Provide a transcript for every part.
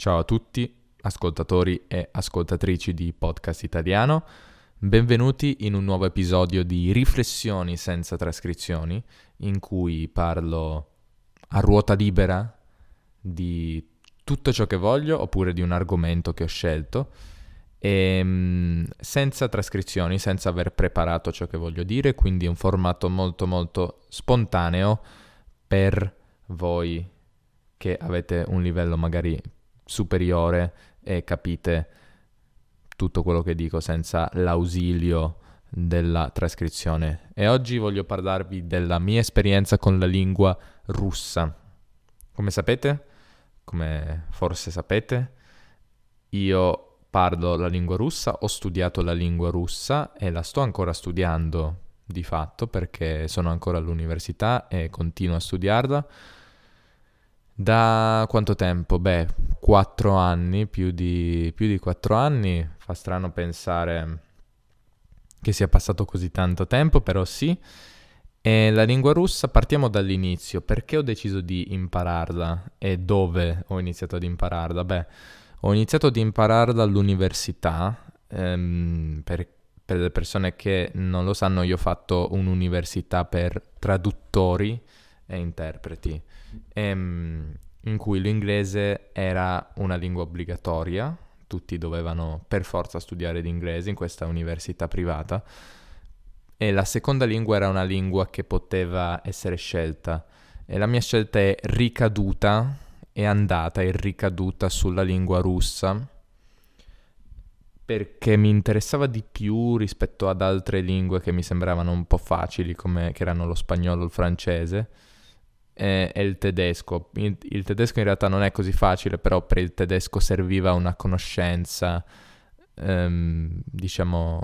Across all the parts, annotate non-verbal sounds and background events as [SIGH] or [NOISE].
Ciao a tutti, ascoltatori e ascoltatrici di Podcast Italiano. Benvenuti in un nuovo episodio di Riflessioni senza trascrizioni, in cui parlo a ruota libera di tutto ciò che voglio oppure di un argomento che ho scelto, e, ehm, senza trascrizioni, senza aver preparato ciò che voglio dire, quindi un formato molto molto spontaneo per voi che avete un livello magari superiore e capite tutto quello che dico senza l'ausilio della trascrizione. E oggi voglio parlarvi della mia esperienza con la lingua russa. Come sapete, come forse sapete, io parlo la lingua russa, ho studiato la lingua russa e la sto ancora studiando di fatto perché sono ancora all'università e continuo a studiarla da quanto tempo? Beh, quattro anni, più di, più di quattro anni. Fa strano pensare che sia passato così tanto tempo, però sì. E la lingua russa partiamo dall'inizio. Perché ho deciso di impararla e dove ho iniziato ad impararla? Beh, ho iniziato ad impararla all'università. Ehm, per, per le persone che non lo sanno, io ho fatto un'università per traduttori e interpreti, ehm, in cui l'inglese era una lingua obbligatoria, tutti dovevano per forza studiare l'inglese in questa università privata, e la seconda lingua era una lingua che poteva essere scelta. E la mia scelta è ricaduta, è andata, è ricaduta sulla lingua russa perché mi interessava di più rispetto ad altre lingue che mi sembravano un po' facili, come che erano lo spagnolo o il francese è, il tedesco. Il, il, tedesco in realtà non è così facile, però per il tedesco serviva una conoscenza, ehm, diciamo,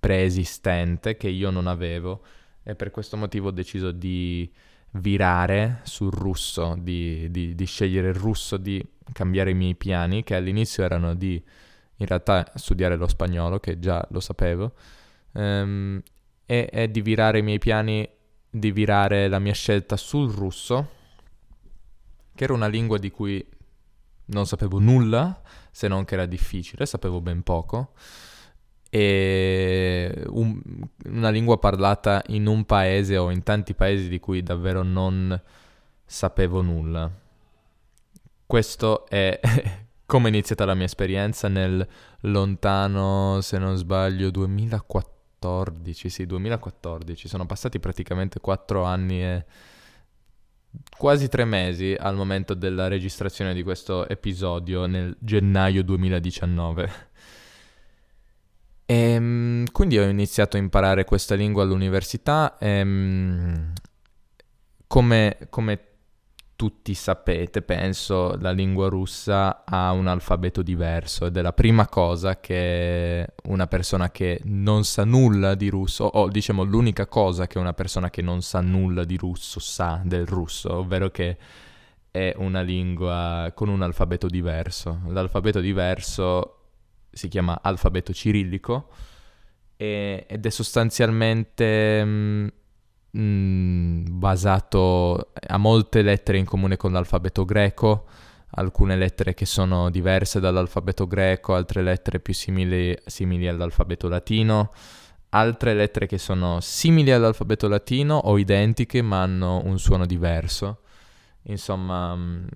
preesistente che io non avevo e per questo motivo ho deciso di virare sul russo, di, di, di scegliere il russo, di cambiare i miei piani, che all'inizio erano di in realtà studiare lo spagnolo, che già lo sapevo, ehm, e, e di virare i miei piani di virare la mia scelta sul russo, che era una lingua di cui non sapevo nulla, se non che era difficile, sapevo ben poco, e un, una lingua parlata in un paese o in tanti paesi di cui davvero non sapevo nulla. Questo è [LAUGHS] come è iniziata la mia esperienza nel lontano, se non sbaglio, 2014 2014, sì, 2014, sono passati praticamente 4 anni e quasi 3 mesi al momento della registrazione di questo episodio nel gennaio 2019. E ehm, quindi ho iniziato a imparare questa lingua all'università e ehm, come, come tutti sapete, penso, la lingua russa ha un alfabeto diverso ed è la prima cosa che una persona che non sa nulla di russo, o diciamo l'unica cosa che una persona che non sa nulla di russo sa del russo, ovvero che è una lingua con un alfabeto diverso. L'alfabeto diverso si chiama alfabeto cirillico ed è sostanzialmente mm, Mm, basato a molte lettere in comune con l'alfabeto greco, alcune lettere che sono diverse dall'alfabeto greco, altre lettere più simili, simili all'alfabeto latino, altre lettere che sono simili all'alfabeto latino o identiche ma hanno un suono diverso. Insomma, mm,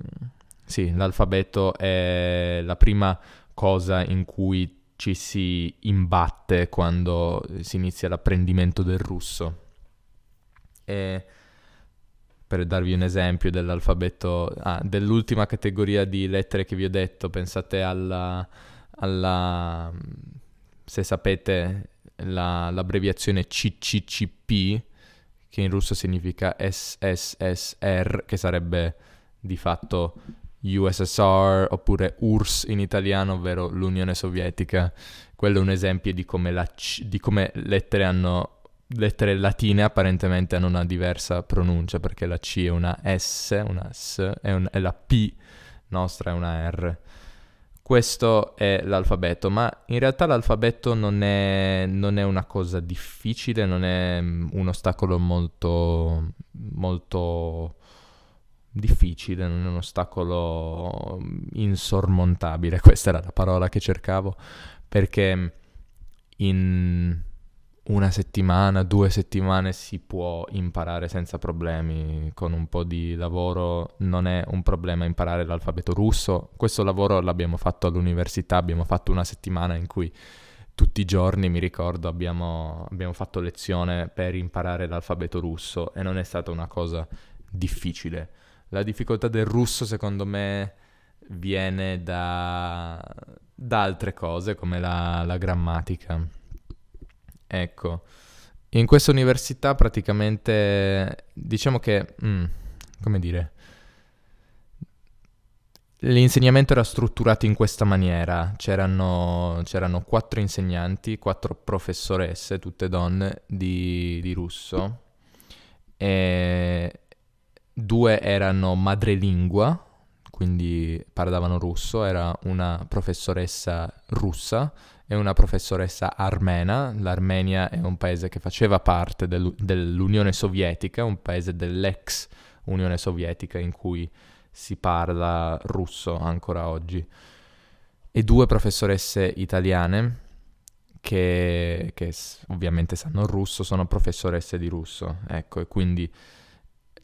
sì, l'alfabeto è la prima cosa in cui ci si imbatte quando si inizia l'apprendimento del russo. E per darvi un esempio dell'alfabeto, ah, dell'ultima categoria di lettere che vi ho detto, pensate alla, alla se sapete, la, l'abbreviazione CCCP, che in russo significa SSSR, che sarebbe di fatto USSR oppure URSS in italiano, ovvero l'Unione Sovietica. Quello è un esempio di come, C- di come lettere hanno lettere latine apparentemente hanno una diversa pronuncia perché la C è una S, una S e, un, e la P nostra è una R. Questo è l'alfabeto, ma in realtà l'alfabeto non è, non è una cosa difficile, non è mm, un ostacolo molto, molto difficile, non è un ostacolo insormontabile, [LAUGHS] questa era la parola che cercavo, perché in una settimana, due settimane si può imparare senza problemi, con un po' di lavoro non è un problema imparare l'alfabeto russo. Questo lavoro l'abbiamo fatto all'università, abbiamo fatto una settimana in cui tutti i giorni, mi ricordo, abbiamo, abbiamo fatto lezione per imparare l'alfabeto russo e non è stata una cosa difficile. La difficoltà del russo, secondo me, viene da, da altre cose come la, la grammatica. Ecco, in questa università praticamente diciamo che, mm, come dire, l'insegnamento era strutturato in questa maniera. C'erano, c'erano quattro insegnanti, quattro professoresse, tutte donne, di, di russo. E due erano madrelingua, quindi parlavano russo, era una professoressa russa e una professoressa armena. L'Armenia è un paese che faceva parte del, dell'Unione Sovietica, un paese dell'ex Unione Sovietica in cui si parla russo ancora oggi. E due professoresse italiane che, che ovviamente sanno il russo, sono professoresse di russo. Ecco, e quindi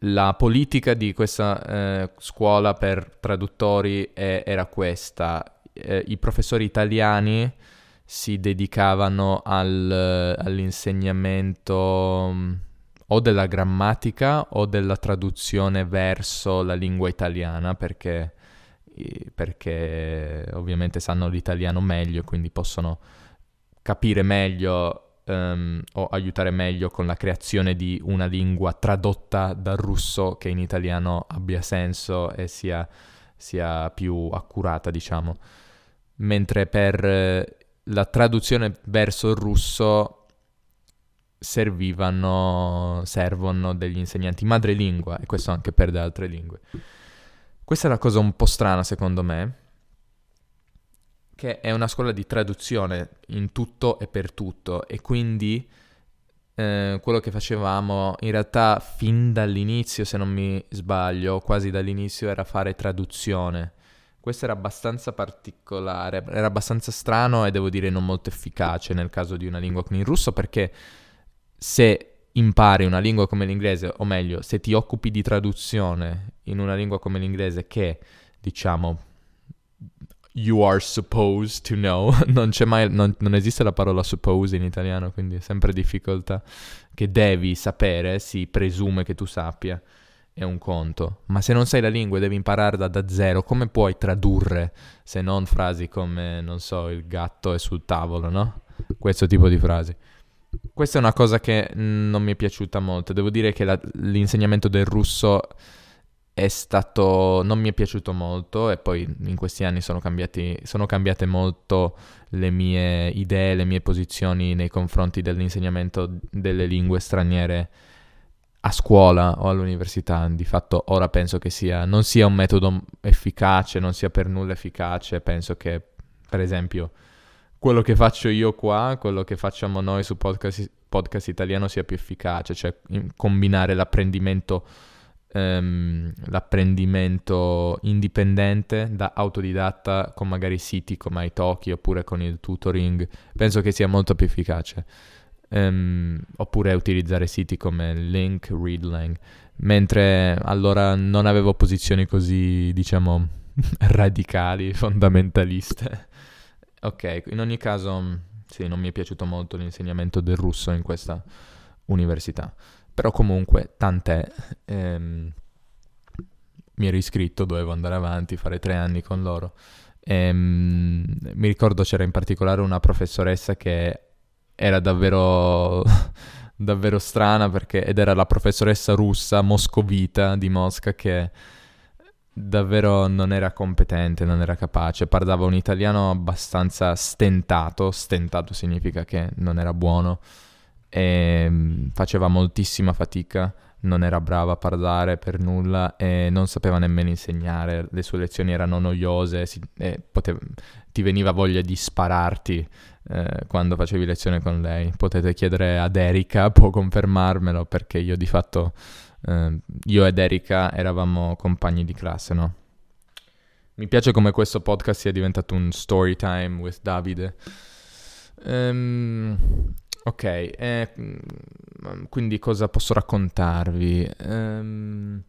la politica di questa eh, scuola per traduttori è, era questa. Eh, I professori italiani si dedicavano al, all'insegnamento mm, o della grammatica o della traduzione verso la lingua italiana perché, perché ovviamente sanno l'italiano meglio, quindi possono capire meglio um, o aiutare meglio con la creazione di una lingua tradotta dal russo che in italiano abbia senso e sia, sia più accurata, diciamo. Mentre per la traduzione verso il russo servivano, servono degli insegnanti madrelingua e questo anche per le altre lingue. Questa è la cosa un po' strana secondo me, che è una scuola di traduzione in tutto e per tutto e quindi eh, quello che facevamo in realtà fin dall'inizio, se non mi sbaglio, quasi dall'inizio era fare traduzione questo era abbastanza particolare, era abbastanza strano e devo dire non molto efficace nel caso di una lingua come il russo perché se impari una lingua come l'inglese, o meglio, se ti occupi di traduzione in una lingua come l'inglese che, diciamo, you are supposed to know, [LAUGHS] non mai, non, non esiste la parola suppose in italiano, quindi è sempre difficoltà, che devi sapere, si presume che tu sappia è un conto, ma se non sai la lingua e devi impararla da zero, come puoi tradurre se non frasi come, non so, il gatto è sul tavolo, no? Questo tipo di frasi. Questa è una cosa che non mi è piaciuta molto. Devo dire che la, l'insegnamento del russo è stato. non mi è piaciuto molto. E poi in questi anni sono, cambiati, sono cambiate molto le mie idee, le mie posizioni nei confronti dell'insegnamento delle lingue straniere a scuola o all'università, di fatto ora penso che sia, non sia un metodo efficace, non sia per nulla efficace, penso che per esempio quello che faccio io qua, quello che facciamo noi su podcast, podcast italiano sia più efficace, cioè combinare l'apprendimento, ehm, l'apprendimento indipendente da autodidatta con magari siti come Italki oppure con il tutoring, penso che sia molto più efficace um, oppure utilizzare siti come Link, Readlang, mentre allora non avevo posizioni così, diciamo, [LAUGHS] radicali, fondamentaliste. ok, in ogni caso, sì, non mi è piaciuto molto l'insegnamento del russo in questa università, però comunque, tant'è. Ehm, mi ero iscritto, dovevo andare avanti, fare tre anni con loro. E, um, mi ricordo c'era in particolare una professoressa che era davvero, [LAUGHS] davvero strana perché, ed era la professoressa russa moscovita di Mosca che davvero non era competente, non era capace, parlava un italiano abbastanza stentato, stentato significa che non era buono. E mm, faceva moltissima fatica, non era brava a parlare per nulla e non sapeva nemmeno insegnare, le sue lezioni erano noiose si, poteva, ti veniva voglia di spararti eh, quando facevi lezione con lei. Potete chiedere ad Erika, può confermarmelo perché io di fatto eh, io ed Erika eravamo compagni di classe, no? Mi piace come questo podcast sia diventato un story time with Davide. Um, ok, eh, quindi cosa posso raccontarvi? Um,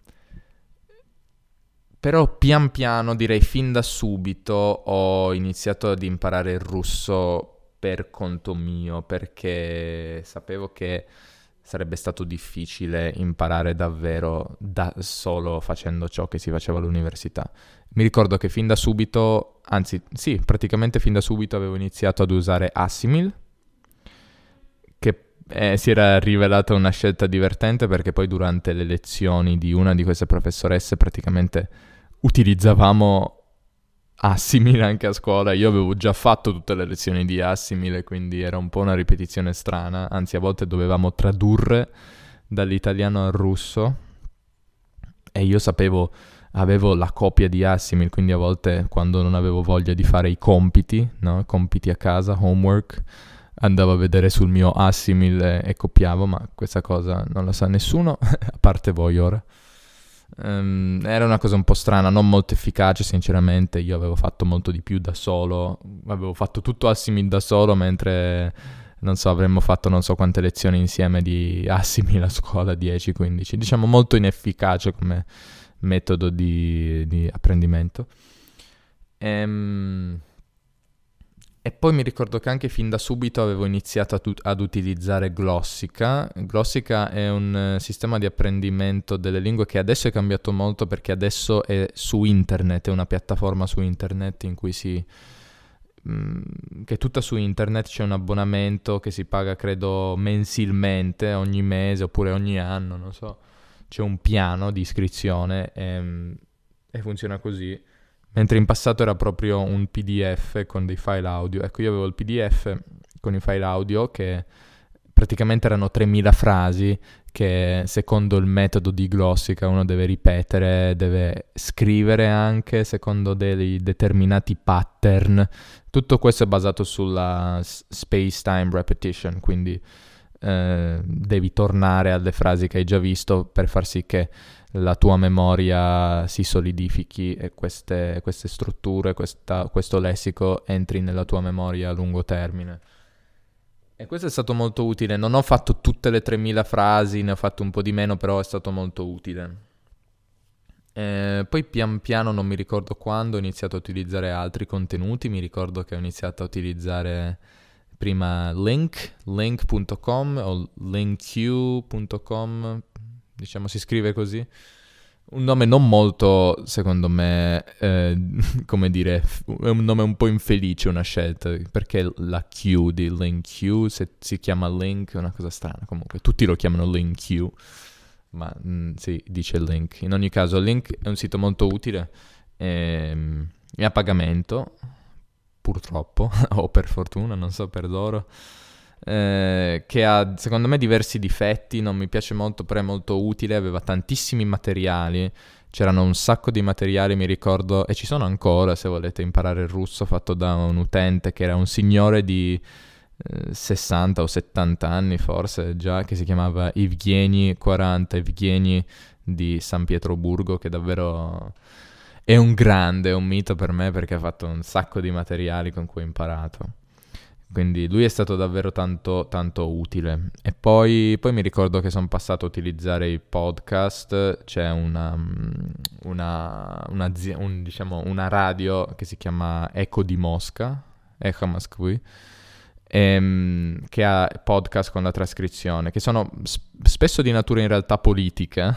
però pian piano, direi fin da subito, ho iniziato ad imparare il russo per conto mio, perché sapevo che sarebbe stato difficile imparare davvero da solo facendo ciò che si faceva all'università. Mi ricordo che fin da subito, anzi sì, praticamente fin da subito avevo iniziato ad usare Assimil, che eh, si era rivelata una scelta divertente perché poi durante le lezioni di una di queste professoresse praticamente utilizzavamo Assimil anche a scuola. Io avevo già fatto tutte le lezioni di Assimil, quindi era un po' una ripetizione strana. Anzi, a volte dovevamo tradurre dall'italiano al russo. E io sapevo, avevo la copia di Assimil, quindi a volte quando non avevo voglia di fare i compiti, no? compiti a casa, homework, andavo a vedere sul mio Assimil e, e copiavo, ma questa cosa non la sa nessuno, [LAUGHS] a parte voi ora. Um, era una cosa un po' strana, non molto efficace sinceramente, io avevo fatto molto di più da solo, avevo fatto tutto Assimil da solo mentre, non so, avremmo fatto non so quante lezioni insieme di [LAUGHS] Assimil a scuola, 10-15, diciamo molto inefficace come metodo di, di apprendimento. Ehm... E poi mi ricordo che anche fin da subito avevo iniziato tu- ad utilizzare Glossica. Glossica è un uh, sistema di apprendimento delle lingue che adesso è cambiato molto perché adesso è su internet, è una piattaforma su internet in cui si... Mm, che è tutta su internet, c'è un abbonamento che si paga credo mensilmente, ogni mese oppure ogni anno, non so. C'è un piano di iscrizione e, e funziona così mentre in passato era proprio un PDF con dei file audio. Ecco, io avevo il PDF con i file audio che praticamente erano 3000 frasi che secondo il metodo di glossica uno deve ripetere, deve scrivere anche secondo dei determinati pattern. Tutto questo è basato sulla space-time repetition, quindi eh, devi tornare alle frasi che hai già visto per far sì che la tua memoria si solidifichi e queste, queste strutture, questa, questo lessico entri nella tua memoria a lungo termine. E questo è stato molto utile. Non ho fatto tutte le 3000 frasi, ne ho fatto un po' di meno, però è stato molto utile. Eh, poi pian piano, non mi ricordo quando, ho iniziato a utilizzare altri contenuti. Mi ricordo che ho iniziato a utilizzare prima link, link.com o linkq.com diciamo si scrive così. Un nome non molto, secondo me, eh, [LAUGHS] come dire, è un nome un po' infelice una scelta, perché la Q di Link Q, se si chiama Link, è una cosa strana comunque, tutti lo chiamano Link Q, ma mh, sì, dice Link. In ogni caso, Link è un sito molto utile, ehm, è a pagamento, purtroppo, [LAUGHS] o per fortuna, non so per loro eh, che ha secondo me diversi difetti, non mi piace molto, però è molto utile, aveva tantissimi materiali, c'erano un sacco di materiali, mi ricordo, e ci sono ancora se volete imparare il russo, fatto da un utente che era un signore di eh, 60 o 70 anni forse già, che si chiamava Evgeny 40, Evgeny di San Pietroburgo, che davvero è un grande, è un mito per me perché ha fatto un sacco di materiali con cui ho imparato. Quindi lui è stato davvero tanto, tanto utile. E poi, poi mi ricordo che sono passato a utilizzare i podcast, c'è una, una, una, un, diciamo, una radio che si chiama Eco di Mosca, Echo Moskvy, ehm, che ha podcast con la trascrizione, che sono sp- spesso di natura in realtà politica,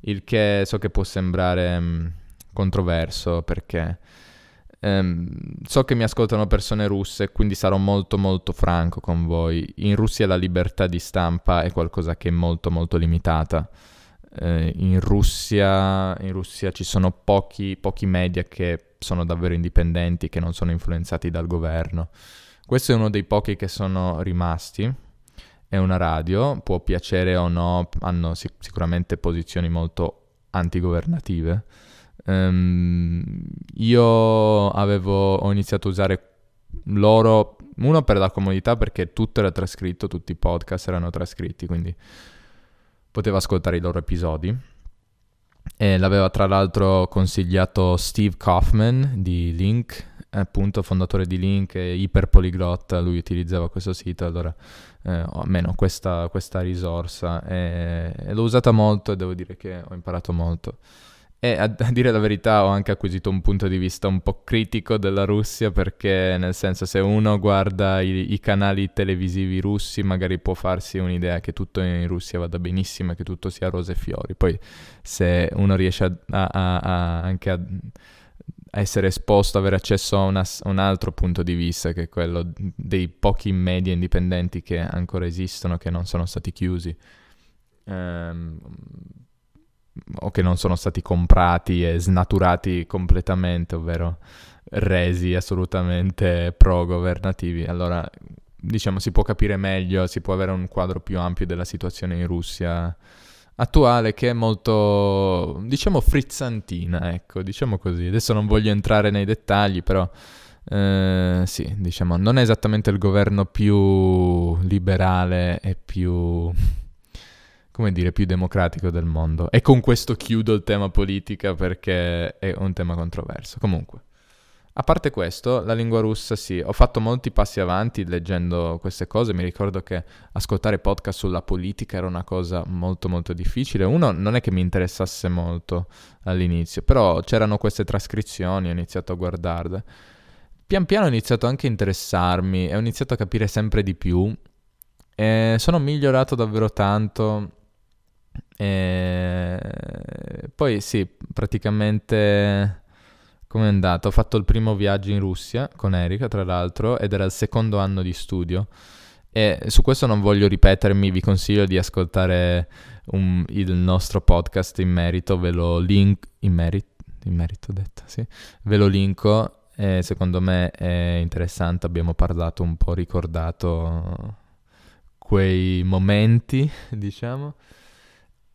il che so che può sembrare mh, controverso perché Um, so che mi ascoltano persone russe, quindi sarò molto molto franco con voi. In Russia la libertà di stampa è qualcosa che è molto molto limitata. Uh, in, Russia, in, Russia, ci sono pochi, pochi media che sono davvero indipendenti, che non sono influenzati dal governo. Questo è uno dei pochi che sono rimasti. È una radio, può piacere o no, hanno sic- sicuramente posizioni molto antigovernative Um, io avevo, ho iniziato a usare loro, uno per la comodità perché tutto era trascritto, tutti i podcast erano trascritti, quindi poteva ascoltare i loro episodi. E l'aveva tra l'altro consigliato Steve Kaufman di Link, appunto fondatore di Link e iperpoliglotta, lui utilizzava questo sito, allora eh, almeno questa, questa risorsa e, e l'ho usata molto e devo dire che ho imparato molto. E a, dire la verità ho anche acquisito un punto di vista un po' critico della Russia perché nel senso se uno guarda i, i, canali televisivi russi magari può farsi un'idea che tutto in Russia vada benissimo e che tutto sia rose e fiori. Poi se uno riesce a, a, anche a essere esposto, avere accesso a, una, un altro punto di vista che è quello dei pochi media indipendenti che ancora esistono, che non sono stati chiusi. Um, o che non sono stati comprati e snaturati completamente, ovvero resi assolutamente pro-governativi. Allora, diciamo, si può capire meglio, si può avere un quadro più ampio della situazione in Russia attuale che è molto, diciamo, frizzantina, ecco, diciamo così. Adesso non voglio entrare nei dettagli, però... Eh, sì, diciamo, non è esattamente il governo più liberale e più come dire, più democratico del mondo. E con questo chiudo il tema politica perché è un tema controverso. Comunque, a parte questo, la lingua russa sì, ho fatto molti passi avanti leggendo queste cose, mi ricordo che ascoltare podcast sulla politica era una cosa molto molto difficile. Uno, non è che mi interessasse molto all'inizio, però c'erano queste trascrizioni, ho iniziato a guardarle. Pian piano ho iniziato anche a interessarmi e ho iniziato a capire sempre di più e sono migliorato davvero tanto e poi sì, praticamente come è andato? Ho fatto il primo viaggio in Russia con Erika, tra l'altro, ed era il secondo anno di studio. E su questo non voglio ripetermi, vi consiglio di ascoltare un, il nostro podcast in merito, ve lo link in merito, in merito detto, sì. Ve lo linko e secondo me è interessante, abbiamo parlato un po', ricordato quei momenti, [LAUGHS] diciamo.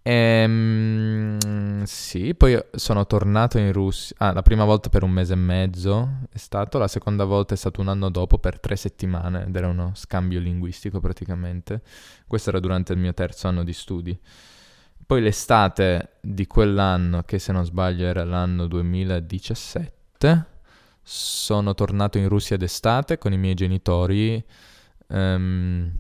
Ehm, sì, poi sono tornato in Russia. Ah, la prima volta per un mese e mezzo è stato, la seconda volta è stato un anno dopo per tre settimane ed era uno scambio linguistico praticamente. Questo era durante il mio terzo anno di studi. Poi l'estate di quell'anno, che se non sbaglio era l'anno 2017, sono tornato in Russia d'estate con i miei genitori. Um,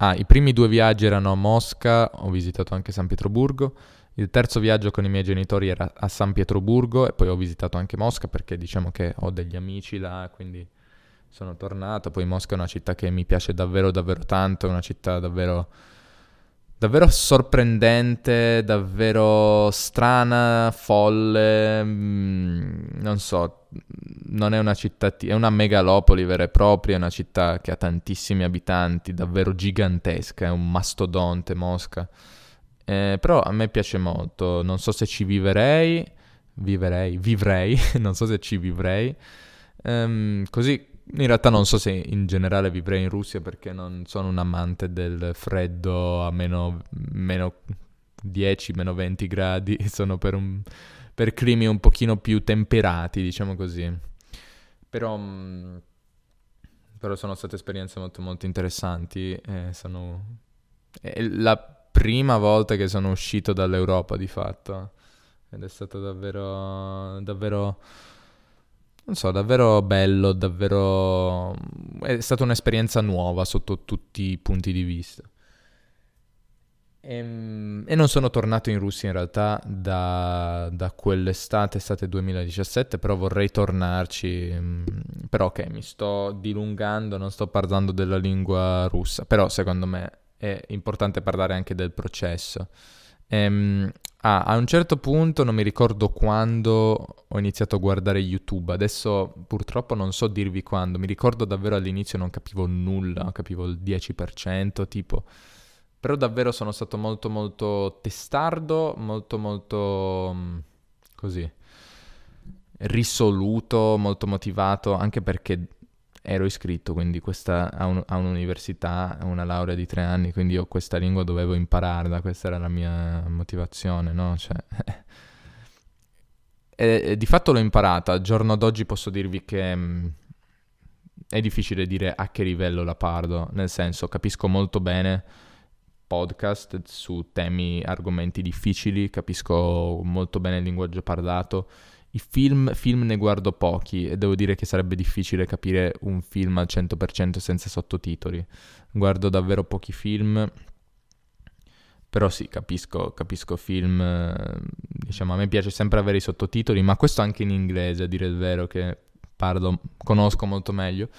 Ah, i primi due viaggi erano a Mosca, ho visitato anche San Pietroburgo. Il terzo viaggio con i miei genitori era a San Pietroburgo e poi ho visitato anche Mosca perché diciamo che ho degli amici là, quindi sono tornato. Poi Mosca è una città che mi piace davvero davvero tanto, è una città davvero davvero sorprendente, davvero strana, folle, mm, non so, non è una città, è una megalopoli vera e propria, è una città che ha tantissimi abitanti, davvero gigantesca, è un mastodonte Mosca. Eh, però a me piace molto, non so se ci viverei, viverei, vivrei, [LAUGHS] non so se ci vivrei. Um, così in realtà non so se in generale vivrei in Russia perché non sono un amante del freddo a meno, meno 10, meno 20 gradi, [LAUGHS] sono per, un, per climi un pochino più temperati, diciamo così. Però, mm, però sono state esperienze molto, molto interessanti. E sono... È la prima volta che sono uscito dall'Europa di fatto ed è stato davvero, davvero non so, davvero bello, davvero... è stata un'esperienza nuova sotto tutti i punti di vista. E, ehm, e non sono tornato in Russia in realtà da, da, quell'estate, estate 2017, però vorrei tornarci. Mm, però ok, mi sto dilungando, non sto parlando della lingua russa, però secondo me è importante parlare anche del processo. Ehm, ah, a un certo punto, non mi ricordo quando, ho iniziato a guardare YouTube. Adesso purtroppo non so dirvi quando. Mi ricordo davvero all'inizio non capivo nulla, capivo il 10%, tipo. Però davvero sono stato molto molto testardo, molto molto mm, così risoluto, molto motivato, anche perché ero iscritto, quindi questa a, un, a, un'università, a una laurea di tre anni, quindi io questa lingua dovevo impararla, questa era la mia motivazione, no? Cioè, [LAUGHS] e, e di fatto l'ho imparata, al giorno d'oggi posso dirvi che mh, mm, è difficile dire a che livello la parlo, nel senso capisco molto bene podcast su temi, argomenti difficili, capisco molto bene il linguaggio parlato. I film, film ne guardo pochi e devo dire che sarebbe difficile capire un film al 100% senza sottotitoli. Guardo davvero pochi film, però sì, capisco, capisco film, diciamo, a me piace sempre avere i sottotitoli, ma questo anche in inglese, a dire il vero, che parlo, conosco molto meglio.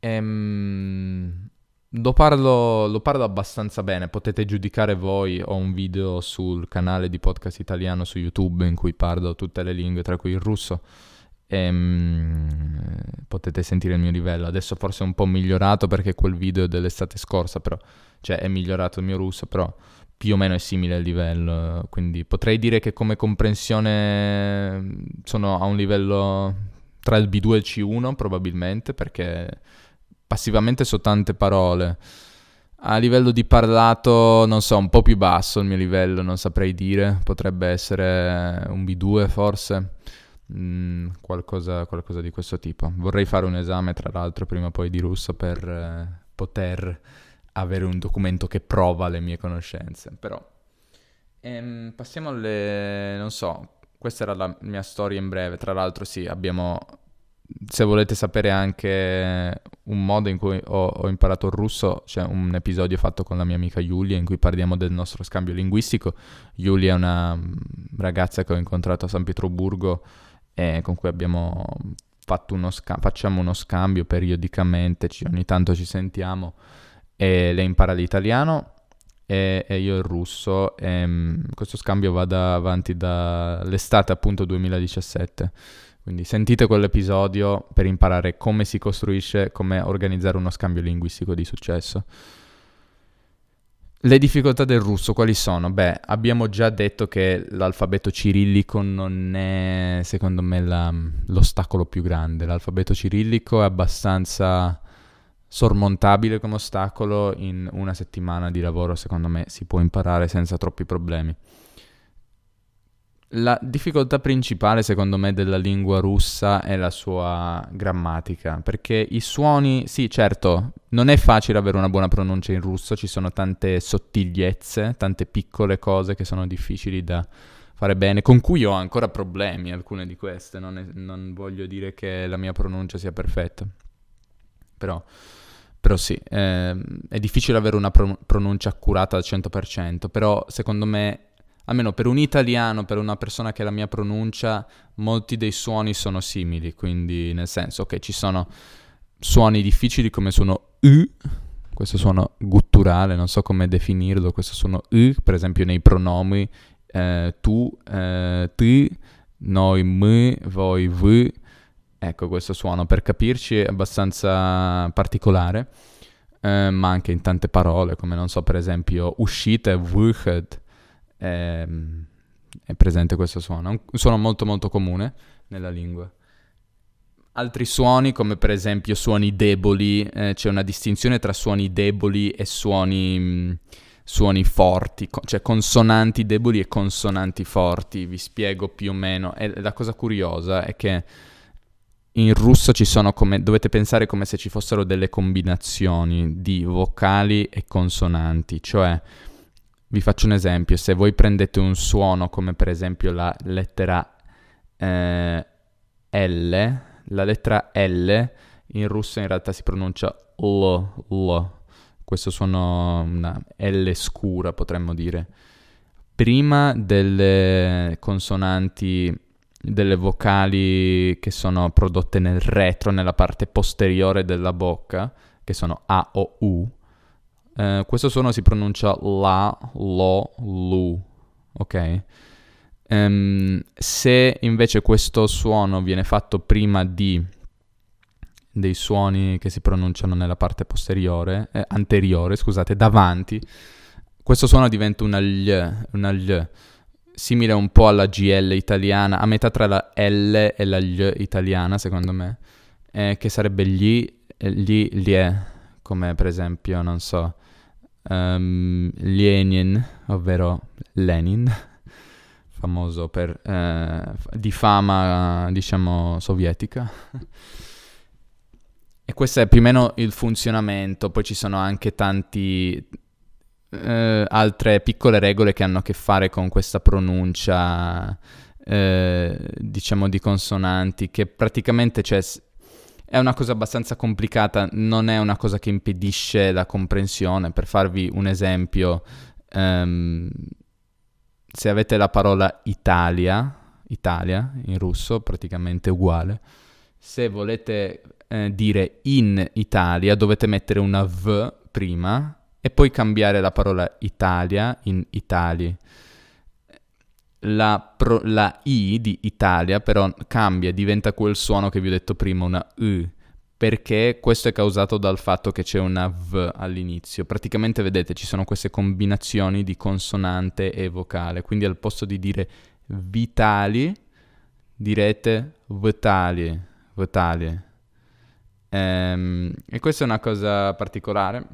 Ehm, lo parlo, lo parlo abbastanza bene, potete giudicare voi, ho un video sul canale di podcast italiano su YouTube in cui parlo tutte le lingue, tra cui il russo, e, um, potete sentire il mio livello. Adesso forse è un po' migliorato perché quel video è dell'estate scorsa, però, cioè è migliorato il mio russo, però più o meno è simile al livello, quindi potrei dire che come comprensione sono a un livello tra il B2 e il C1 probabilmente, perché passivamente so tante parole. A livello di parlato, non so, un po' più basso il mio livello, non saprei dire, potrebbe essere un B2 forse, mm, qualcosa, qualcosa, di questo tipo. Vorrei fare un esame, tra l'altro, prima o poi di russo per eh, poter avere un documento che prova le mie conoscenze, però... Ehm, passiamo alle... non so, questa era la mia storia in breve, tra l'altro sì, abbiamo se volete sapere anche un modo in cui ho, ho, imparato il russo, c'è un episodio fatto con la mia amica Giulia in cui parliamo del nostro scambio linguistico. Giulia è una mm, ragazza che ho incontrato a San Pietroburgo e con cui abbiamo fatto uno scambio, facciamo uno scambio periodicamente, ci, ogni tanto ci sentiamo e lei impara l'italiano e, e io il russo e um, questo scambio va da, avanti dall'estate appunto 2017 quindi sentite quell'episodio per imparare come si costruisce, come organizzare uno scambio linguistico di successo. Le difficoltà del russo quali sono? Beh, abbiamo già detto che l'alfabeto cirillico non è, secondo me, la, l'ostacolo più grande. L'alfabeto cirillico è abbastanza sormontabile come ostacolo. In una settimana di lavoro, secondo me, si può imparare senza troppi problemi. La difficoltà principale, secondo me, della lingua russa è la sua grammatica, perché i suoni, sì, certo, non è facile avere una buona pronuncia in russo, ci sono tante sottigliezze, tante piccole cose che sono difficili da fare bene, con cui ho ancora problemi, alcune di queste, non, è, non voglio dire che la mia pronuncia sia perfetta, però, però sì, eh, è difficile avere una pro- pronuncia accurata al 100%, però secondo me almeno per un italiano, per una persona che la mia pronuncia, molti dei suoni sono simili, quindi nel senso che ci sono suoni difficili come suono U, questo suono gutturale, non so come definirlo, questo suono U, per esempio nei pronomi eh, tu, eh, ti, noi, me, voi, v, ecco questo suono per capirci è abbastanza particolare, eh, ma anche in tante parole, come non so per esempio uscite, vuchet, è, ehm, è presente questo suono. un suono molto molto comune nella lingua. Altri suoni, come per esempio suoni deboli, eh, c'è una distinzione tra suoni deboli e suoni, mm, suoni forti, co- cioè consonanti deboli e consonanti forti. Vi spiego più o meno. E la cosa curiosa è che in russo ci sono come, dovete pensare come se ci fossero delle combinazioni di vocali e consonanti, cioè vi faccio un esempio, se voi prendete un suono come per esempio la lettera eh, L, la lettera L in russo in realtà si pronuncia L, L, questo suono una L scura potremmo dire. Prima delle consonanti, delle vocali che sono prodotte nel retro, nella parte posteriore della bocca, che sono A o U, eh, questo suono si pronuncia la, lo, lu, ok? Um, se invece questo suono viene fatto prima di dei suoni che si pronunciano nella parte posteriore, eh, anteriore, scusate, davanti, questo suono diventa una gl, una gl, simile un po' alla GL italiana, a metà tra la L e la gl italiana, secondo me, eh, che sarebbe gli, gli, lie, come per esempio, non so, um, Lenin, ovvero Lenin, [LAUGHS] famoso per, eh, di fama, diciamo, sovietica. e questo è più o meno il funzionamento, poi ci sono anche tanti, eh, altre piccole regole che hanno a che fare con questa pronuncia, eh, diciamo, di consonanti, che praticamente c'è... È una cosa abbastanza complicata, non è una cosa che impedisce la comprensione. Per farvi un esempio, um, se avete la parola Italia, Italia in russo, praticamente uguale, se volete eh, dire in Italia dovete mettere una V prima e poi cambiare la parola Italia in Itali. La, pro, la, I di Italia però cambia, diventa quel suono che vi ho detto prima, una U, perché questo è causato dal fatto che c'è una V all'inizio. Praticamente vedete ci sono queste combinazioni di consonante e vocale, quindi al posto di dire vitali direte vitali, vitali. Ehm, e questa è una cosa particolare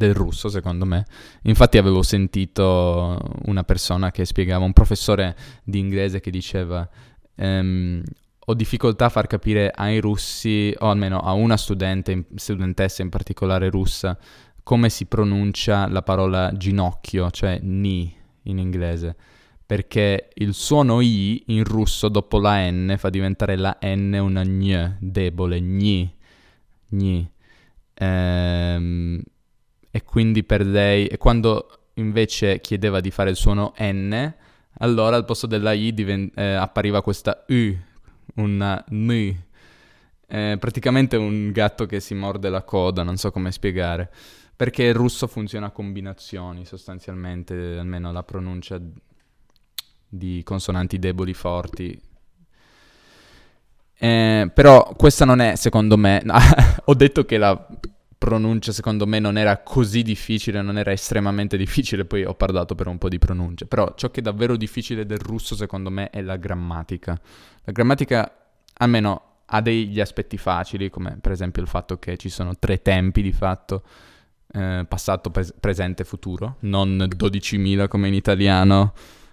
del russo, secondo me. Infatti avevo sentito una persona che spiegava, un professore di inglese che diceva ehm, ho difficoltà a far capire ai russi, o almeno a una studente, studentessa in particolare russa, come si pronuncia la parola ginocchio, cioè ni in inglese. Perché il suono i in russo dopo la n fa diventare la n una gn, debole, gni, gni. Ehm, e quindi per lei, e quando invece chiedeva di fare il suono N, allora al posto della I diven- eh, appariva questa U, una N. Eh, praticamente un gatto che si morde la coda, non so come spiegare. Perché il russo funziona a combinazioni sostanzialmente, almeno la pronuncia di consonanti deboli forti. Eh, però questa non è, secondo me, [LAUGHS] ho detto che la pronuncia secondo me non era così difficile, non era estremamente difficile, poi ho parlato per un po' di pronunce, però ciò che è davvero difficile del russo secondo me è la grammatica. La grammatica almeno ha degli aspetti facili, come per esempio il fatto che ci sono tre tempi di fatto, eh, passato, pre- presente, futuro, non 12.000 come in italiano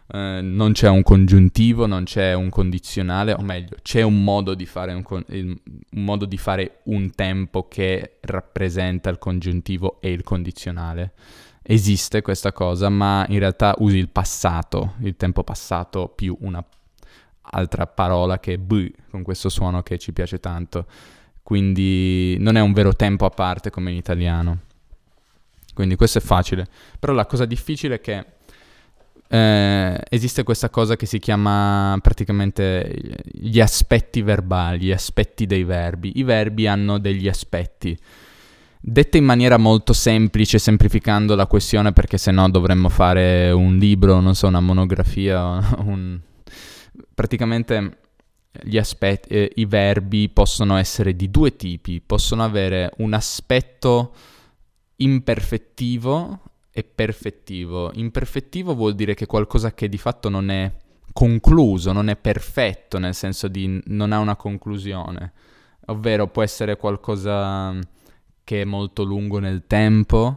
eh, non c'è un congiuntivo, non c'è un condizionale, o meglio, c'è un modo di fare un, con- un, modo di fare un tempo che rappresenta il congiuntivo e il condizionale. Esiste questa cosa, ma in realtà usi il passato, il tempo passato più una altra parola che è b, con questo suono che ci piace tanto. Quindi non è un vero tempo a parte come in italiano. Quindi questo è facile. Però la cosa difficile è che eh, esiste questa cosa che si chiama praticamente gli aspetti verbali, gli aspetti dei verbi. I verbi hanno degli aspetti. Dette in maniera molto semplice, semplificando la questione perché se no dovremmo fare un libro, non so, una monografia, [LAUGHS] un... praticamente gli aspetti, eh, i verbi possono essere di due tipi, possono avere un aspetto imperfettivo e perfettivo. Imperfettivo vuol dire che qualcosa che di fatto non è concluso, non è perfetto, nel senso di non ha una conclusione. Ovvero può essere qualcosa che è molto lungo nel tempo,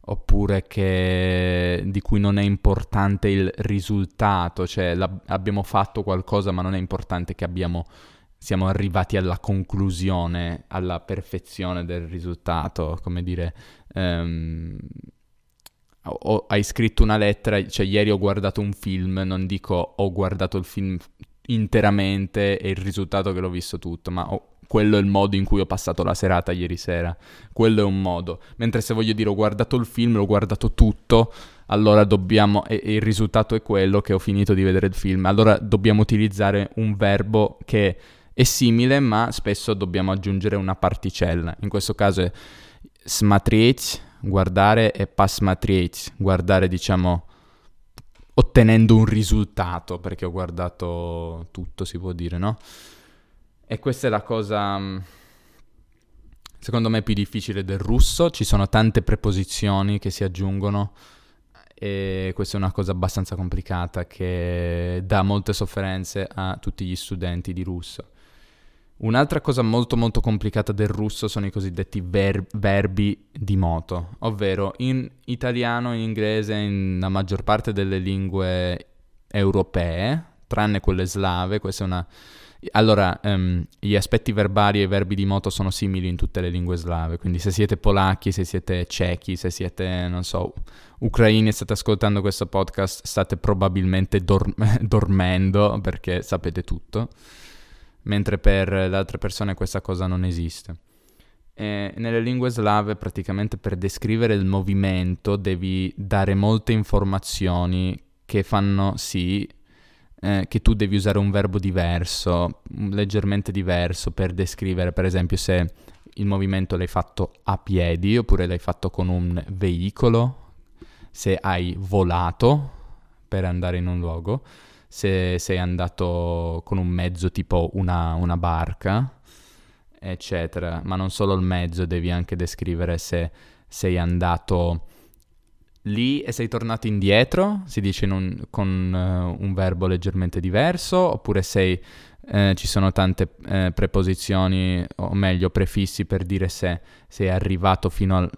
oppure che, di cui non è importante il risultato, cioè abbiamo fatto qualcosa ma non è importante che abbiamo, siamo arrivati alla conclusione, alla perfezione del risultato, come dire, um, ho, hai scritto una lettera, cioè ieri ho guardato un film, non dico ho guardato il film interamente e il risultato che l'ho visto tutto, ma ho, quello è il modo in cui ho passato la serata ieri sera, quello è un modo. Mentre se voglio dire ho guardato il film, l'ho guardato tutto, allora dobbiamo, e, e il risultato è quello che ho finito di vedere il film, allora dobbiamo utilizzare un verbo che è simile, ma spesso dobbiamo aggiungere una particella. In questo caso è smatrieć, guardare e pasmatriate, guardare diciamo ottenendo un risultato, perché ho guardato tutto, si può dire, no? E questa è la cosa, mm, secondo me, più difficile del russo. Ci sono tante preposizioni che si aggiungono e questa è una cosa abbastanza complicata che dà molte sofferenze a tutti gli studenti di russo. Un'altra cosa molto molto complicata del russo sono i cosiddetti ver- verbi di moto, ovvero in italiano, in inglese, in la maggior parte delle lingue europee, tranne quelle slave, questa è una... Allora, um, gli aspetti verbali e i verbi di moto sono simili in tutte le lingue slave, quindi se siete polacchi, se siete cechi, se siete, non so, ucraini e state ascoltando questo podcast, state probabilmente dor- [LAUGHS] dormendo perché sapete tutto, mentre per le altre persone questa cosa non esiste. E nelle lingue slave praticamente per descrivere il movimento devi dare molte informazioni che fanno sì eh, che tu devi usare un verbo diverso, leggermente diverso per descrivere per esempio se il movimento l'hai fatto a piedi oppure l'hai fatto con un veicolo, se hai volato per andare in un luogo, se sei andato con un mezzo tipo una, una barca eccetera, ma non solo il mezzo, devi anche descrivere se sei andato lì e sei tornato indietro, si dice un, con uh, un verbo leggermente diverso, oppure sei, eh, ci sono tante eh, preposizioni, o meglio prefissi per dire se sei arrivato fino al,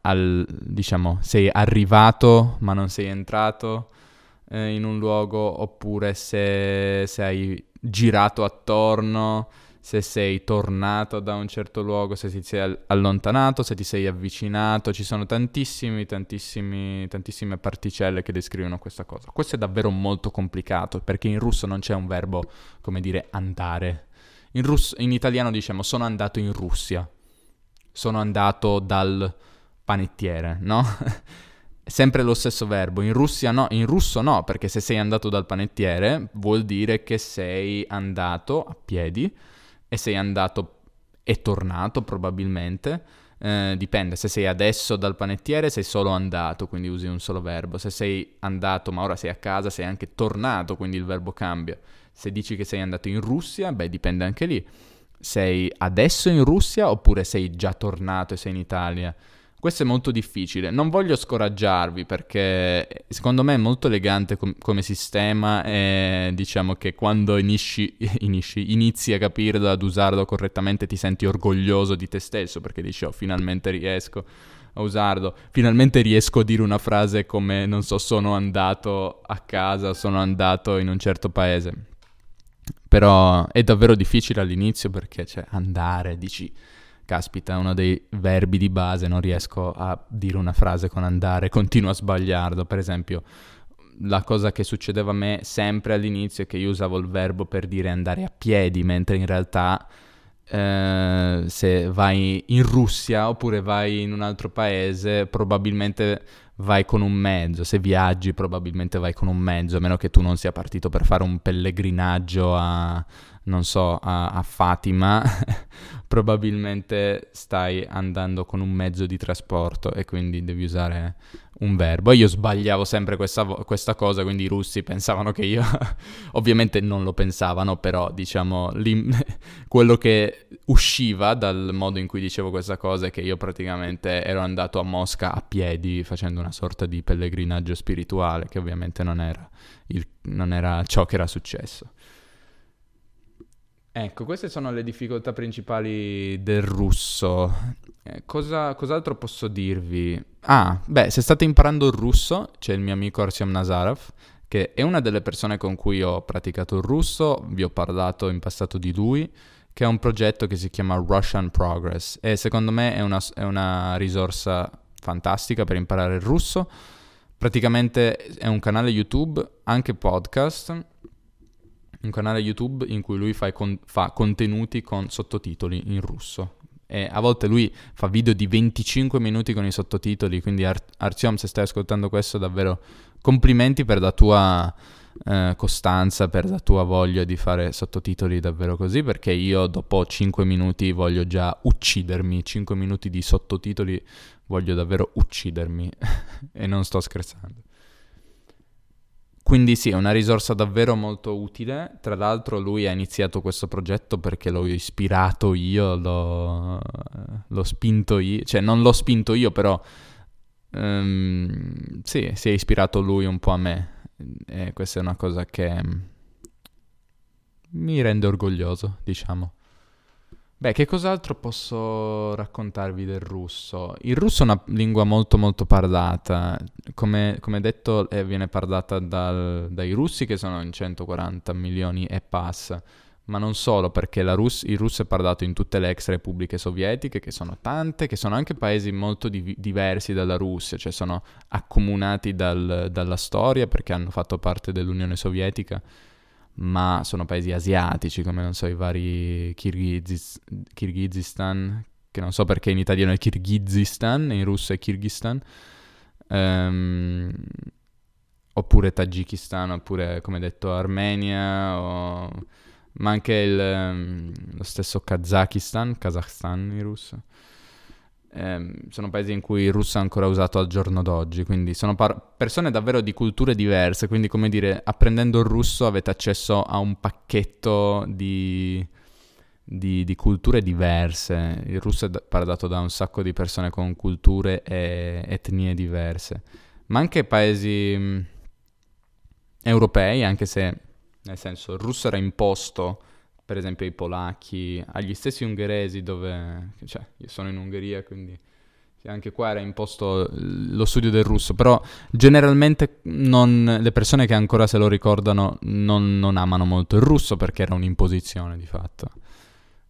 al diciamo, sei arrivato ma non sei entrato eh, in un luogo, oppure se, se hai girato attorno se sei tornato da un certo luogo, se ti sei allontanato, se ti sei avvicinato, ci sono tantissimi, tantissimi, tantissime particelle che descrivono questa cosa. Questo è davvero molto complicato perché in russo non c'è un verbo, come dire, andare. In, russo, in italiano diciamo sono andato in Russia, sono andato dal panettiere, no? [LAUGHS] sempre lo stesso verbo. In Russia no, in russo no, perché se sei andato dal panettiere vuol dire che sei andato a piedi e sei andato e tornato probabilmente. Eh, dipende, se sei adesso dal panettiere sei solo andato, quindi usi un solo verbo. Se sei andato ma ora sei a casa sei anche tornato, quindi il verbo cambia. Se dici che sei andato in Russia, beh dipende anche lì. Sei adesso in Russia oppure sei già tornato e sei in Italia? Questo è molto difficile, non voglio scoraggiarvi perché secondo me è molto elegante com- come sistema e diciamo che quando inizi, [LAUGHS] inizi, inizi a capirlo, ad usarlo correttamente ti senti orgoglioso di te stesso perché dici oh finalmente riesco a usarlo, finalmente riesco a dire una frase come non so sono andato a casa, sono andato in un certo paese. Però è davvero difficile all'inizio perché cioè, andare, dici caspita, uno dei verbi di base, non riesco a dire una frase con andare, [LAUGHS] continuo a sbagliarlo. Per esempio, la cosa che succedeva a me sempre all'inizio è che io usavo il verbo per dire andare a piedi, mentre in realtà eh, se vai in Russia oppure vai in un altro paese, probabilmente vai con un mezzo, se viaggi probabilmente vai con un mezzo, a meno che tu non sia partito per fare un pellegrinaggio a, non so, a, a Fatima, [LAUGHS] probabilmente stai andando con un mezzo di trasporto e quindi devi usare un verbo. Io sbagliavo sempre questa, questa cosa, quindi i russi pensavano che io, [LAUGHS] ovviamente non lo pensavano, però diciamo [LAUGHS] quello che usciva dal modo in cui dicevo questa cosa è che io praticamente ero andato a Mosca a piedi facendo una sorta di pellegrinaggio spirituale, che ovviamente non era, il, non era ciò che era successo. Ecco, queste sono le difficoltà principali del russo. Eh, cosa, cos'altro posso dirvi? Ah, beh, se state imparando il russo, c'è il mio amico Arsyom Nazarov, che è una delle persone con cui ho praticato il russo, vi ho parlato in passato di lui, che ha un progetto che si chiama Russian Progress e secondo me è una, è una risorsa fantastica per imparare il russo. Praticamente è un canale YouTube, anche podcast, un canale YouTube in cui lui con- fa contenuti con sottotitoli in russo. E a volte lui fa video di 25 minuti con i sottotitoli, quindi Ar- Artyom se stai ascoltando questo davvero complimenti per la tua eh, costanza, per la tua voglia di fare sottotitoli davvero così, perché io dopo 5 minuti voglio già uccidermi, 5 minuti di sottotitoli voglio davvero uccidermi [LAUGHS] e non sto scherzando. Quindi sì, è una risorsa davvero molto utile. Tra l'altro lui ha iniziato questo progetto perché l'ho ispirato io, l'ho, l'ho spinto io, cioè non l'ho spinto io però um, sì, si è ispirato lui un po' a me e questa è una cosa che mi rende orgoglioso, diciamo. Beh, che cos'altro posso raccontarvi del russo? Il russo è una lingua molto molto parlata, come, come detto eh, viene parlata dal, dai russi che sono in 140 milioni e passa, ma non solo, perché Rus- il russo è parlato in tutte le ex repubbliche sovietiche, che sono tante, che sono anche paesi molto div- diversi dalla Russia, cioè sono accomunati dal, dalla storia perché hanno fatto parte dell'Unione Sovietica, ma sono paesi asiatici, come non so, i vari Kirghizis- Kirghizistan, che non so perché in italiano è Kirghizistan, in russo è Kirghistan, um, oppure Tagikistan, oppure come detto Armenia, o... ma anche il, um, lo stesso Kazakistan, Kazakhstan in russo. Um, sono paesi in cui il russo è ancora usato al giorno d'oggi, quindi sono par- persone davvero di culture diverse, quindi come dire, apprendendo il russo avete accesso a un pacchetto di, di, di culture diverse. Il russo è parlato da un sacco di persone con culture e etnie diverse, ma anche paesi europei, anche se nel senso il russo era imposto, per esempio ai polacchi, agli stessi ungheresi dove, cioè io sono in Ungheria quindi anche qua era imposto lo studio del russo, però generalmente non, le persone che ancora se lo ricordano non, non, amano molto il russo perché era un'imposizione di fatto.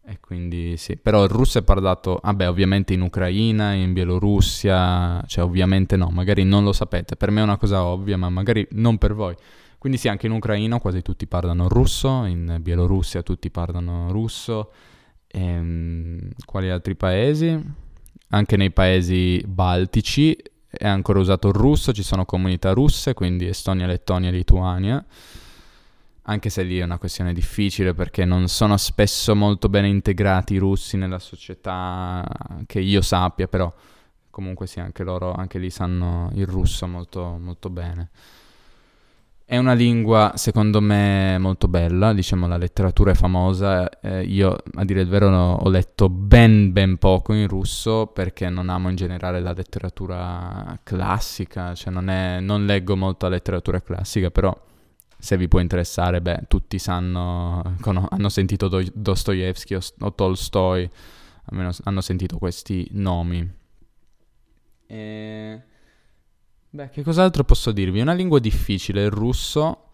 E quindi sì, però il russo è parlato, vabbè, ovviamente in Ucraina, in Bielorussia, cioè ovviamente no, magari non lo sapete, per me è una cosa ovvia, ma magari non per voi. Quindi sì, anche in Ucraina quasi tutti parlano russo, in Bielorussia tutti parlano russo, ehm, quali altri paesi? Anche nei paesi baltici è ancora usato il russo, ci sono comunità russe, quindi Estonia, Lettonia, Lituania anche se lì è una questione difficile perché non sono spesso molto bene integrati i russi nella società che io sappia, però comunque sì, anche loro, anche lì sanno il russo molto, molto bene. È una lingua, secondo me, molto bella, diciamo la letteratura è famosa, eh, io a dire il vero ho letto ben ben poco in russo perché non amo in generale la letteratura classica, cioè non, è, non leggo molto la letteratura classica, però se vi può interessare, beh, tutti sanno, hanno sentito Do- Dostoevsky o, o Tolstoi, almeno hanno sentito questi nomi. E... Beh, che cos'altro posso dirvi? È una lingua difficile, il russo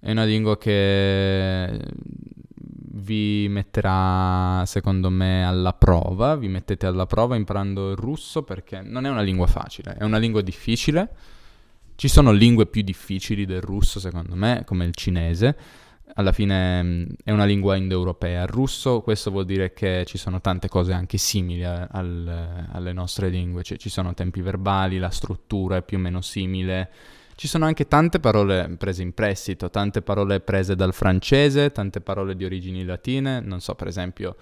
è una lingua che vi metterà, secondo me, alla prova, vi mettete alla prova imparando il russo perché non è una lingua facile, è una lingua difficile. Ci sono lingue più difficili del russo, secondo me, come il cinese. Alla fine è una lingua indoeuropea. Il russo, questo vuol dire che ci sono tante cose anche simili al, alle nostre lingue, cioè ci sono tempi verbali, la struttura è più o meno simile. Ci sono anche tante parole prese in prestito, tante parole prese dal francese, tante parole di origini latine, non so, per esempio,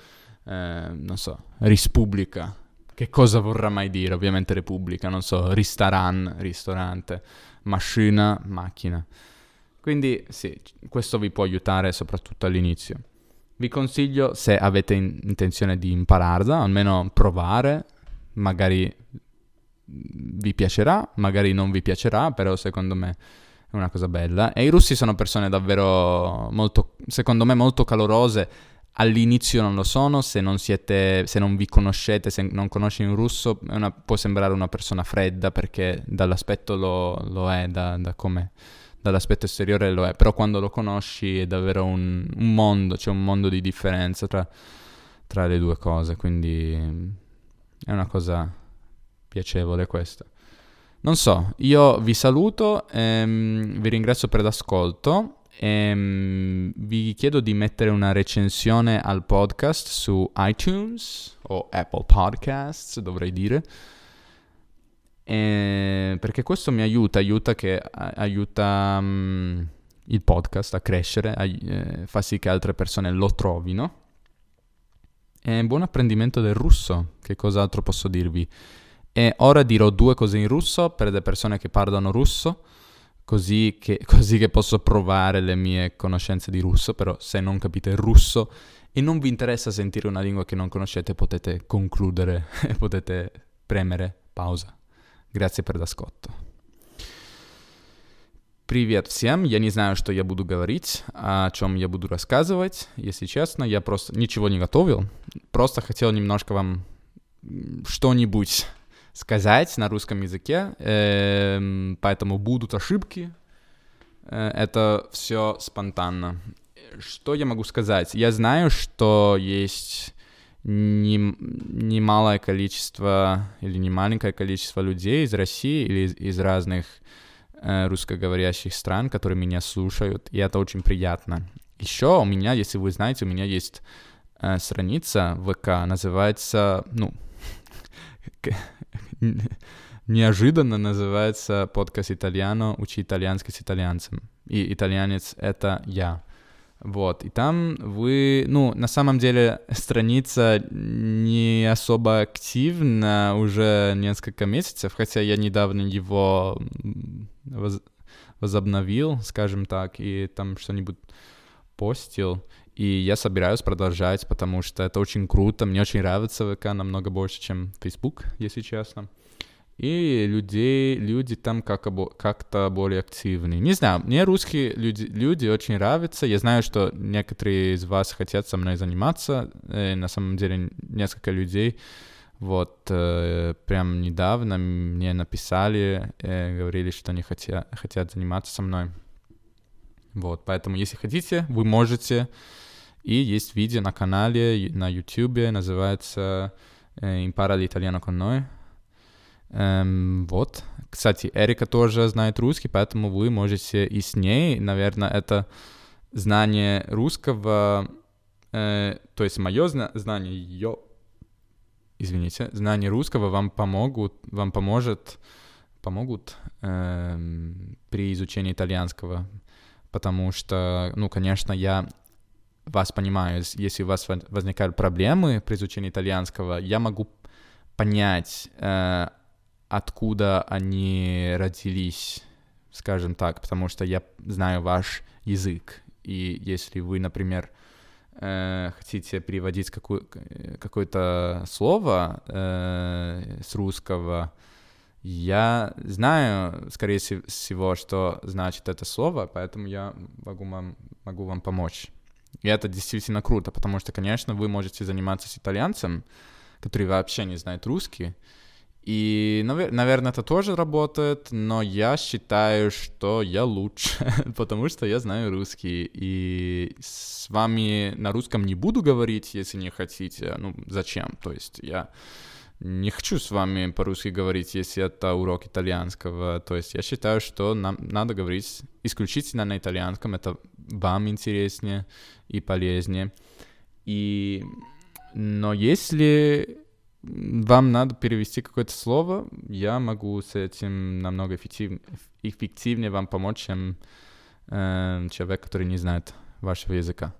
eh, non so, Rispubblica, che cosa vorrà mai dire? Ovviamente Repubblica, non so, ristaran, ristorante, macchina, macchina. Quindi sì, questo vi può aiutare soprattutto all'inizio. Vi consiglio, se avete in- intenzione di impararla, almeno provare, magari vi piacerà, magari non vi piacerà, però secondo me è una cosa bella. E i russi sono persone davvero molto, secondo me, molto calorose. All'inizio non lo sono, se non siete, se non vi conoscete, se non conosci un russo, una, può sembrare una persona fredda perché dall'aspetto lo, lo è, da, da come dall'aspetto esteriore lo è, però quando lo conosci è davvero un, un mondo, c'è un mondo di differenza tra, tra, le due cose, quindi è una cosa piacevole questa. Non so, io vi saluto, ehm, vi ringrazio per l'ascolto. Ehm, vi chiedo di mettere una recensione al podcast su iTunes o Apple Podcasts, dovrei dire eh, perché questo mi aiuta, aiuta, che, aiuta um, il podcast a crescere, a, eh, fa sì che altre persone lo trovino. E buon apprendimento del russo, che cos'altro posso dirvi? E ora dirò due cose in russo per le persone che parlano russo, così che, [LAUGHS] così che posso provare le mie conoscenze di russo, però se non capite il russo e non vi interessa sentire una lingua che non conoscete potete concludere [LAUGHS] e potete premere pausa. Grazie per l'ascolto. Привет всем. Я не знаю, что я буду говорить, о чем я буду рассказывать. Если честно, я просто ничего не готовил. Просто хотел немножко вам что-нибудь сказать на русском языке, эм, поэтому будут ошибки. Э, это все спонтанно. что я могу сказать? Я знаю, что есть не, немалое количество или не маленькое количество людей из России или из, из разных э, русскоговорящих стран, которые меня слушают, и это очень приятно. Еще у меня, если вы знаете, у меня есть э, страница ВК, называется, ну, [LAUGHS] неожиданно называется подкаст «Итальяно. Учи итальянский с итальянцем». И итальянец — это я. Вот, и там вы, ну, на самом деле страница не особо активна уже несколько месяцев, хотя я недавно его воз... возобновил, скажем так, и там что-нибудь постил. И я собираюсь продолжать, потому что это очень круто, мне очень нравится ВК намного больше, чем Facebook, если честно и людей, люди там как, как-то более активные. Не знаю, мне русские люди, люди очень нравятся. Я знаю, что некоторые из вас хотят со мной заниматься. И на самом деле несколько людей вот э, прям недавно мне написали, э, говорили, что они хотят, хотят заниматься со мной. Вот, поэтому если хотите, вы можете. И есть видео на канале, на YouTube, называется э, «Impara l'italiano con noi». Эм, вот. Кстати, Эрика тоже знает русский, поэтому вы можете и с ней, наверное, это знание русского, э, то есть мое зна- знание ее, извините, знание русского вам помогут, вам поможет, помогут э, при изучении итальянского, потому что, ну, конечно, я вас понимаю, если у вас возникают проблемы при изучении итальянского, я могу понять, э, откуда они родились, скажем так, потому что я знаю ваш язык. И если вы, например, э, хотите переводить какую, какое-то слово э, с русского, я знаю, скорее всего, что значит это слово, поэтому я могу вам, могу вам помочь. И это действительно круто, потому что, конечно, вы можете заниматься с итальянцем, который вообще не знает русский, и, наверное, это тоже работает, но я считаю, что я лучше, [LAUGHS] потому что я знаю русский. И с вами на русском не буду говорить, если не хотите. Ну, зачем? То есть я не хочу с вами по-русски говорить, если это урок итальянского. То есть я считаю, что нам надо говорить исключительно на итальянском. Это вам интереснее и полезнее. И... Но если вам надо перевести какое-то слово, я могу с этим намного эффектив... эффективнее вам помочь, чем э, человек, который не знает вашего языка.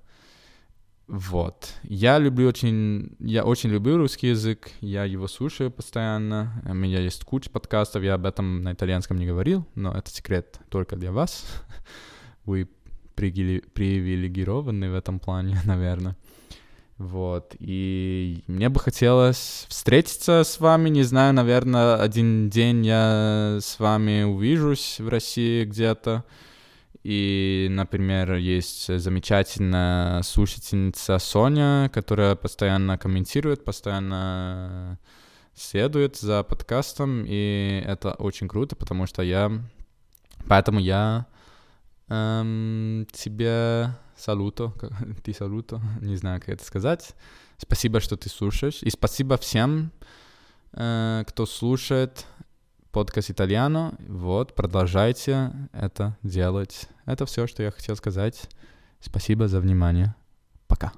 Вот. Я люблю очень... Я очень люблю русский язык, я его слушаю постоянно. У меня есть куча подкастов, я об этом на итальянском не говорил, но это секрет только для вас. [LAUGHS] Вы привилегированы в этом плане, [LAUGHS] наверное. Вот, и мне бы хотелось встретиться с вами, не знаю, наверное, один день я с вами увижусь в России где-то. И, например, есть замечательная слушательница Соня, которая постоянно комментирует, постоянно следует за подкастом, и это очень круто, потому что я... Поэтому я эм, тебе салуто, [LAUGHS] ты салуто, [LAUGHS] не знаю, как это сказать. Спасибо, что ты слушаешь. И спасибо всем, э, кто слушает подкаст Итальяно. Вот, продолжайте это делать. Это все, что я хотел сказать. Спасибо за внимание. Пока.